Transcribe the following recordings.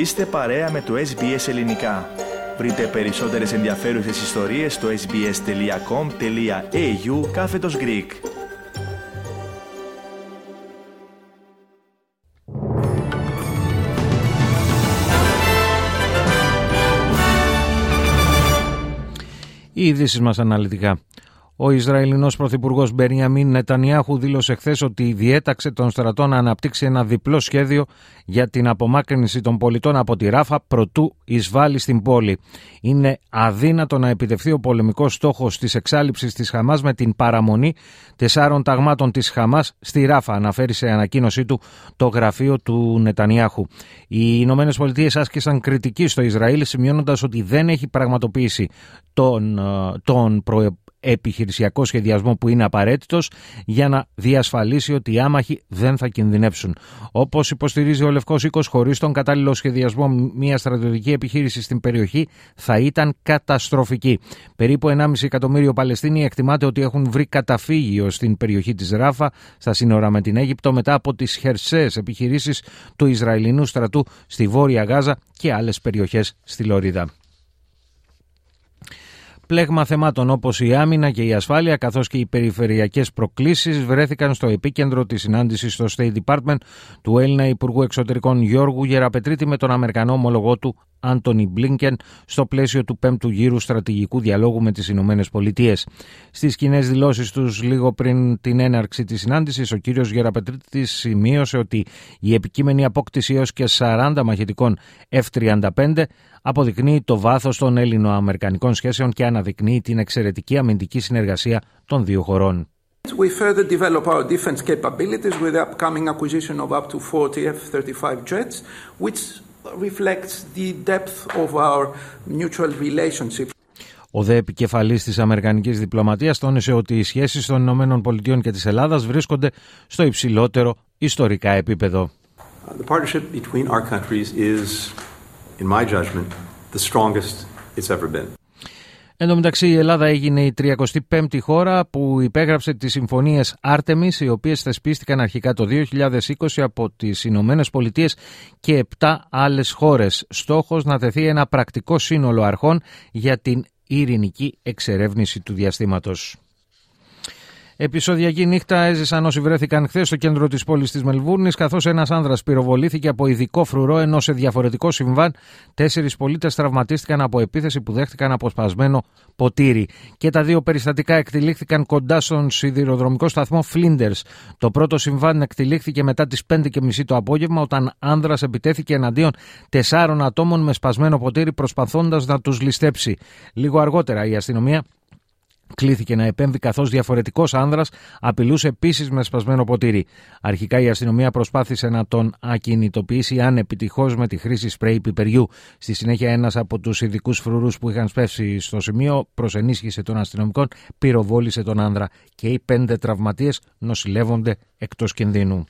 Είστε παρέα με το SBS Ελληνικά. Βρείτε περισσότερες ενδιαφέρουσες ιστορίες στο sbs.com.au κάθετος Greek. Οι ειδήσεις μας αναλυτικά. Ο Ισραηλινός Πρωθυπουργός Μπενιαμίν Νετανιάχου δήλωσε χθες ότι διέταξε τον στρατό να αναπτύξει ένα διπλό σχέδιο για την απομάκρυνση των πολιτών από τη Ράφα προτού εισβάλλει στην πόλη. Είναι αδύνατο να επιτευχθεί ο πολεμικός στόχος της εξάλληψης της Χαμάς με την παραμονή τεσσάρων ταγμάτων της Χαμάς στη Ράφα, αναφέρει σε ανακοίνωσή του το γραφείο του Νετανιάχου. Οι Ηνωμένες Πολιτείες άσκησαν κριτική στο Ισραήλ, σημειώνοντας ότι δεν έχει πραγματοποιήσει τον, ε, τον επιχειρησιακό σχεδιασμό που είναι απαραίτητος για να διασφαλίσει ότι οι άμαχοι δεν θα κινδυνεύσουν. Όπως υποστηρίζει ο Λευκός Οίκος, χωρίς τον κατάλληλο σχεδιασμό, μια στρατιωτική επιχείρηση στην περιοχή θα ήταν καταστροφική. Περίπου 1,5 εκατομμύριο Παλαιστίνοι εκτιμάται ότι έχουν βρει καταφύγιο στην περιοχή της Ράφα, στα σύνορα με την Αίγυπτο, μετά από τις χερσαίες επιχειρήσεις του Ισραηλινού στρατού στη Βόρεια Γάζα και άλλες περιοχές στη Λωρίδα πλέγμα θεμάτων όπως η άμυνα και η ασφάλεια καθώς και οι περιφερειακές προκλήσεις βρέθηκαν στο επίκεντρο της συνάντησης στο State Department του Έλληνα Υπουργού Εξωτερικών Γιώργου Γεραπετρίτη με τον Αμερικανό ομολογό του Άντωνι Μπλίνκεν στο πλαίσιο του πέμπτου γύρου στρατηγικού διαλόγου με τις Ηνωμένες Πολιτείες. Στις κοινές δηλώσεις τους λίγο πριν την έναρξη της συνάντησης ο κύριος Γεραπετρίτης σημείωσε ότι η επικείμενη απόκτηση έως και 40 μαχητικών F-35 αποδεικνύει το βάθος των Έλληνο-Αμερικανικών σχέσεων και αναδεικνύει την εξαιρετική αμυντική συνεργασία των δύο χωρών. We further develop our defense capabilities with the upcoming acquisition of up to 40 F-35 jets, which reflects the depth of our mutual relationship. Ο δε επικεφαλή τη Αμερικανική διπλωματία τόνισε ότι οι σχέσει των Ηνωμένων Πολιτειών και τη Ελλάδα βρίσκονται στο υψηλότερο ιστορικά επίπεδο. The partnership between our countries is in my judgment, the strongest it's ever been. Εν τω μεταξύ η Ελλάδα έγινε η 35η χώρα που υπέγραψε τις συμφωνίες Artemis οι οποίες θεσπίστηκαν αρχικά το 2020 από τις Ηνωμένες Πολιτείες και 7 άλλες χώρες. Στόχος να τεθεί ένα πρακτικό σύνολο αρχών για την ειρηνική εξερεύνηση του διαστήματος. Επισοδιακή νύχτα έζησαν όσοι βρέθηκαν χθες στο κέντρο της πόλης της Μελβούρνης, καθώς ένας άνδρας πυροβολήθηκε από ειδικό φρουρό, ενώ σε διαφορετικό συμβάν τέσσερις πολίτες τραυματίστηκαν από επίθεση που δέχτηκαν από σπασμένο ποτήρι. Και τα δύο περιστατικά εκτελήχθηκαν κοντά στον σιδηροδρομικό σταθμό Φλίντερς. Το πρώτο συμβάν εκτελήχθηκε μετά τις 5.30 το απόγευμα, όταν άνδρας επιτέθηκε εναντίον τεσσάρων ατόμων με σπασμένο ποτήρι, προσπαθώντας να τους ληστέψει. Λίγο αργότερα η αστυνομία κλήθηκε να επέμβει καθώς διαφορετικός άνδρας απειλούσε επίσης με σπασμένο ποτήρι. Αρχικά η αστυνομία προσπάθησε να τον ακινητοποιήσει αν επιτυχώ με τη χρήση σπρέι πιπεριού. Στη συνέχεια, ένας από τους ειδικούς φρουρούς που είχαν σπεύσει στο σημείο προ ενίσχυση των αστυνομικών πυροβόλησε τον άνδρα και οι πέντε τραυματίες νοσηλεύονται εκτός κινδύνου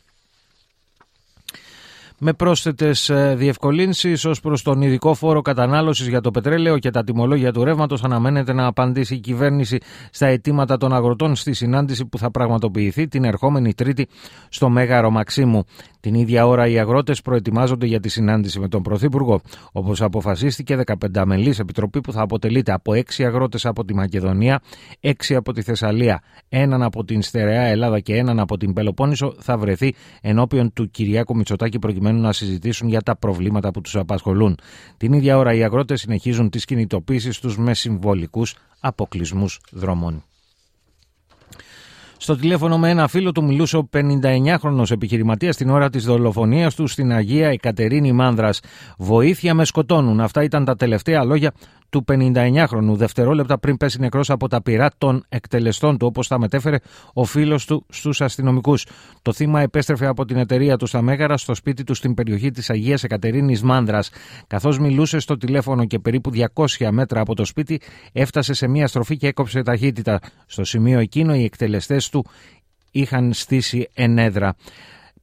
με πρόσθετες διευκολύνσεις ως προς τον ειδικό φόρο κατανάλωσης για το πετρέλαιο και τα τιμολόγια του ρεύματος, αναμένεται να απαντήσει η κυβέρνηση στα αιτήματα των αγροτών στη συνάντηση που θα πραγματοποιηθεί την ερχόμενη Τρίτη στο Μέγαρο Μαξίμου. Την ίδια ώρα οι αγρότες προετοιμάζονται για τη συνάντηση με τον Πρωθυπουργό. Όπως αποφασίστηκε, 15 μελή επιτροπή που θα αποτελείται από 6 αγρότες από τη Μακεδονία, 6 από τη Θεσσαλία, έναν από την Στερεά Ελλάδα και έναν από την Πελοπόννησο θα βρεθεί ενώπιον του Κυριάκου Μητσοτάκη προκειμένου να συζητήσουν για τα προβλήματα που τους απασχολούν. Την ίδια ώρα οι αγρότες συνεχίζουν τις κινητοποίησεις τους με συμβολικούς αποκλεισμούς δρόμων. Στο τηλέφωνο με ένα φίλο του μιλούσε ο 59χρονο επιχειρηματίας την ώρα της δολοφονίας του στην Αγία Εκατερίνη Μάνδρας. Βοήθεια με σκοτώνουν. Αυτά ήταν τα τελευταία λόγια του 59χρονου, δευτερόλεπτα πριν πέσει νεκρός από τα πυρά των εκτελεστών του, όπως τα μετέφερε ο φίλος του στους αστυνομικούς. Το θύμα επέστρεφε από την εταιρεία του στα Μέγαρα στο σπίτι του στην περιοχή της Αγίας Εκατερίνης Μάνδρας. Καθώς μιλούσε στο τηλέφωνο και περίπου 200 μέτρα από το σπίτι, έφτασε σε μια στροφή και έκοψε ταχύτητα. Στο σημείο εκείνο, οι εκτελεστές του είχαν στήσει ενέδρα.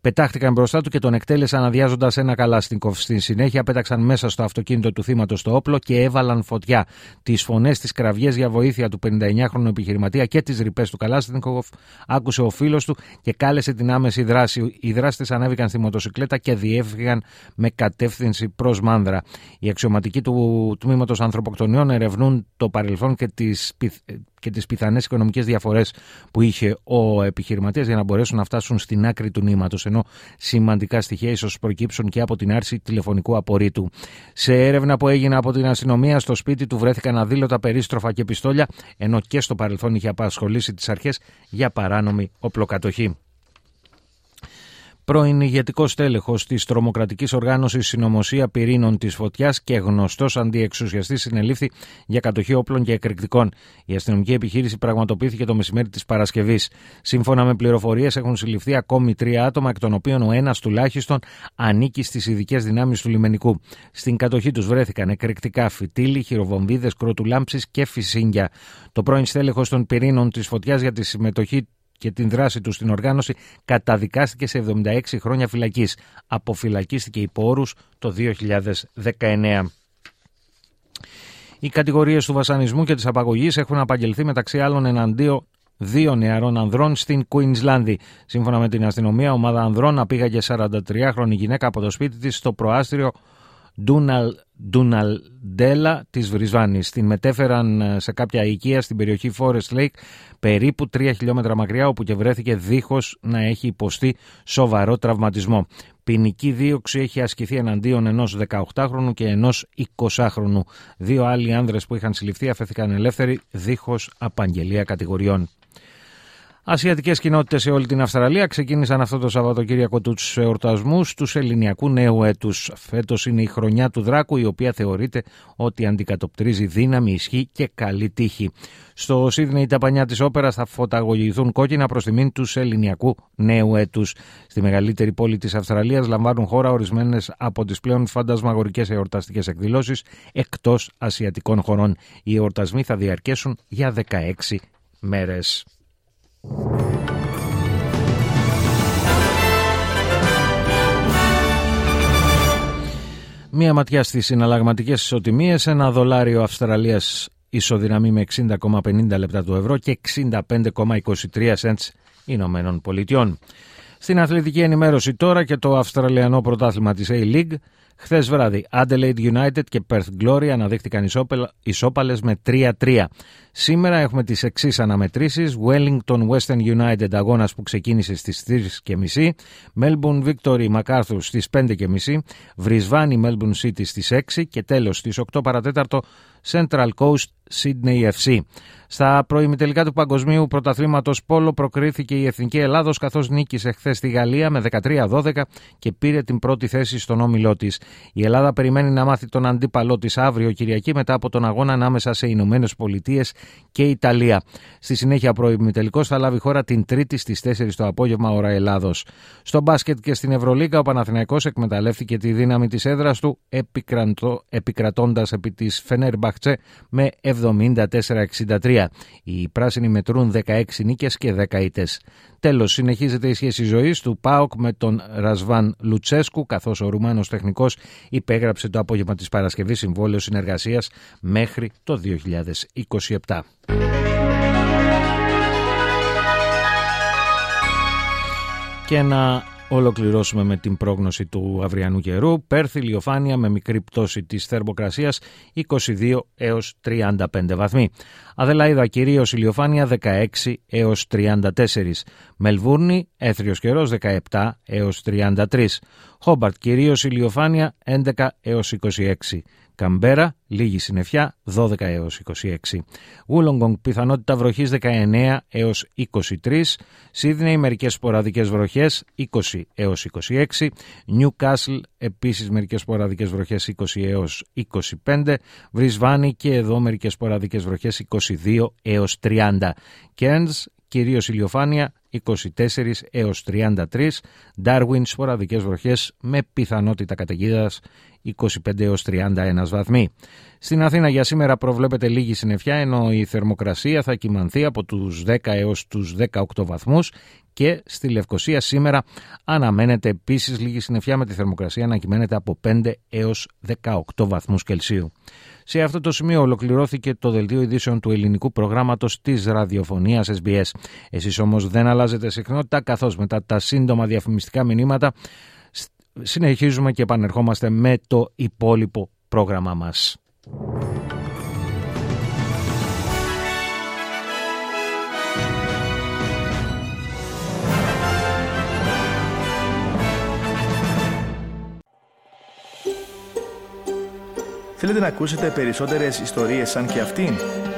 Πετάχτηκαν μπροστά του και τον εκτέλεσαν αδειάζοντα ένα καλάστικοφ. Στην συνέχεια πέταξαν μέσα στο αυτοκίνητο του θύματος το όπλο και έβαλαν φωτιά. Τις φωνές τη κραυγές για βοήθεια του 59χρονου επιχειρηματία και τις ρηπές του καλάστικοφ άκουσε ο φίλος του και κάλεσε την άμεση δράση. Οι δράστες ανέβηκαν στη μοτοσυκλέτα και διέφυγαν με κατεύθυνση προς Μάνδρα. Οι αξιωματικοί του τμήματος ανθρωποκτονιών ερευνούν το παρελθόν και τις και τις πιθανές οικονομικές διαφορές που είχε ο επιχειρηματίας για να μπορέσουν να φτάσουν στην άκρη του νήματος ενώ σημαντικά στοιχεία ίσως προκύψουν και από την άρση τηλεφωνικού απορρίτου. Σε έρευνα που έγινε από την αστυνομία στο σπίτι του βρέθηκαν αδήλωτα περίστροφα και πιστόλια ενώ και στο παρελθόν είχε απασχολήσει τις αρχές για παράνομη οπλοκατοχή πρώην ηγετικός τέλεχο της τρομοκρατικής οργάνωσης Συνωμοσία Πυρήνων της Φωτιάς και γνωστός αντιεξουσιαστής συνελήφθη για κατοχή όπλων και εκρηκτικών. Η αστυνομική επιχείρηση πραγματοποιήθηκε το μεσημέρι της Παρασκευής. Σύμφωνα με πληροφορίες, έχουν συλληφθεί ακόμη τρία άτομα, εκ των οποίων ο ένας τουλάχιστον ανήκει στις ειδικές δυνάμεις του λιμενικού. Στην κατοχή τους βρέθηκαν εκρηκτικά φυτίλοι, χειροβομβίδες, κρότουλάμψει και φυσίγγια. Το πρώην στέλεχος των Πυρήνων της Φωτιάς για τη συμμετοχή και την δράση του στην οργάνωση καταδικάστηκε σε 76 χρόνια φυλακής. Αποφυλακίστηκε υπό όρους το 2019. Οι κατηγορίες του βασανισμού και της απαγωγής έχουν απαγγελθεί μεταξύ άλλων εναντίον δύο νεαρών ανδρών στην Κουίνσλάνδη. Σύμφωνα με την αστυνομία, ομάδα ανδρών απήγαγε 43χρονη γυναίκα από το σπίτι της στο προάστριο Ντούναλ, Ντούναλντέλα της Βρισβάνης. Την μετέφεραν ε, σε κάποια οικία στην περιοχή Forest Lake, περίπου 3 χιλιόμετρα μακριά, όπου και βρέθηκε δίχως να έχει υποστεί σοβαρό τραυματισμό. Ποινική δίωξη έχει ασκηθεί εναντίον ενός 18χρονου και ενός 20χρονου. Δύο άλλοι άνδρες που είχαν συλληφθεί αφέθηκαν ελεύθεροι δίχως απαγγελία κατηγοριών. Ασιατικές κοινότητες σε όλη την Αυστραλία ξεκίνησαν αυτό το Σαββατοκύριακο τους εορτασμούς τους Ελληνιακού Νέου Έτους. Φέτος είναι η χρονιά του Δράκου, η οποία θεωρείται ότι αντικατοπτρίζει δύναμη, ισχύ και καλή τύχη. Στο Σίδνεϊ, τα πανιά της όπερας θα φωταγωγηθούν κόκκινα προς τιμήν τους Ελληνιακού Νέου Έτους. Στη μεγαλύτερη πόλη της Αυστραλίας λαμβάνουν χώρα ορισμένες από τις πλέον φαντασμαγορικέ εορταστικές εκδηλώσεις εκτός ασιατικών χωρών. Οι εορτασμοί θα διαρκέσουν για 16 μέρες. Μία ματιά στις συναλλαγματικές ισοτιμίες, ένα δολάριο Αυστραλίας ισοδυναμεί με 60,50 λεπτά του ευρώ και 65,23 cents Ηνωμένων Πολιτειών. Στην αθλητική ενημέρωση τώρα και το Αυστραλιανό πρωτάθλημα της A-League Χθες βράδυ, Adelaide United και Perth Glory αναδείχτηκαν ισόπαλες με 3-3. Σήμερα έχουμε τις εξής αναμετρήσεις. Wellington Western United αγώνας που ξεκίνησε στις 3.30. Melbourne Victory MacArthur στις 5.30. Βρισβάνη Melbourne City στις 6. Και τέλος στις 8 παρατέταρτο Central Coast Sydney FC. Στα προημιτελικά του Παγκοσμίου Πρωταθλήματος Πόλο προκρίθηκε η Εθνική Ελλάδος καθώς νίκησε χθες στη Γαλλία με 13-12 και πήρε την πρώτη θέση στον όμιλό της. Η Ελλάδα περιμένει να μάθει τον αντίπαλό της αύριο Κυριακή μετά από τον αγώνα ανάμεσα σε Ηνωμένες Πολιτείες και Ιταλία. Στη συνέχεια, προημιτελικό θα λάβει χώρα την Τρίτη στις 4 το απόγευμα ώρα Ελλάδος. Στο μπάσκετ και στην Ευρωλίγα, ο Παναθηναϊκός εκμεταλλεύτηκε τη δύναμη της έδρας του επικρατώντας επί της Φενέρμπαχτσε με 74-63. Οι πράσινοι μετρούν 16 νίκες και 10 ήτες. Τέλος, συνεχίζεται η σχέση ζωής του ΠΑΟΚ με τον Ρασβάν Λουτσέσκου, καθώς ο Ρουμάνος τεχνικός υπέγραψε το απόγευμα της Παρασκευής συμβόλαιο συνεργασίας μέχρι το 2027. Και να ολοκληρώσουμε με την πρόγνωση του αυριανού καιρού. Πέρθη ηλιοφάνεια με μικρή πτώση της θερμοκρασίας 22 έως 35 βαθμοί. Αδελαίδα κυρίως ηλιοφάνεια 16 έως 34. Μελβούρνη έθριος καιρός 17 έως 33. Χόμπαρτ κυρίως ηλιοφάνεια 11 έως 26. Καμπέρα, λίγη συννεφιά, 12 έως 26. Βούλογκογκ, πιθανότητα βροχής 19 έως 23. Σίδνεϊ, μερικές σποραδικές βροχές, 20 έως 26. Νιουκάσλ, επίσης μερικές σποραδικές βροχές, 20 έως 25. Βρισβάνη και εδώ μερικές σποραδικές βροχές, 22 έως 30. Κέρνς, κυρίως ηλιοφάνεια, 24 έως 33, Darwin σποραδικές βροχές με πιθανότητα καταιγίδας 25 έως 31 βαθμοί. Στην Αθήνα για σήμερα προβλέπεται λίγη συννεφιά ενώ η θερμοκρασία θα κυμανθεί από τους 10 έως τους 18 βαθμούς και στη Λευκοσία σήμερα αναμένεται επίσης λίγη συννεφιά με τη θερμοκρασία να κυμαίνεται από 5 έως 18 βαθμούς Κελσίου. Σε αυτό το σημείο ολοκληρώθηκε το δελτίο ειδήσεων του ελληνικού προγράμματος της ραδιοφωνίας SBS. Εσείς όμως δεν αλλάζετε συχνότητα καθώς μετά τα σύντομα διαφημιστικά μηνύματα συνεχίζουμε και επανερχόμαστε με το υπόλοιπο πρόγραμμά μας. Θέλετε να ακούσετε περισσότερες ιστορίες σαν και αυτήν;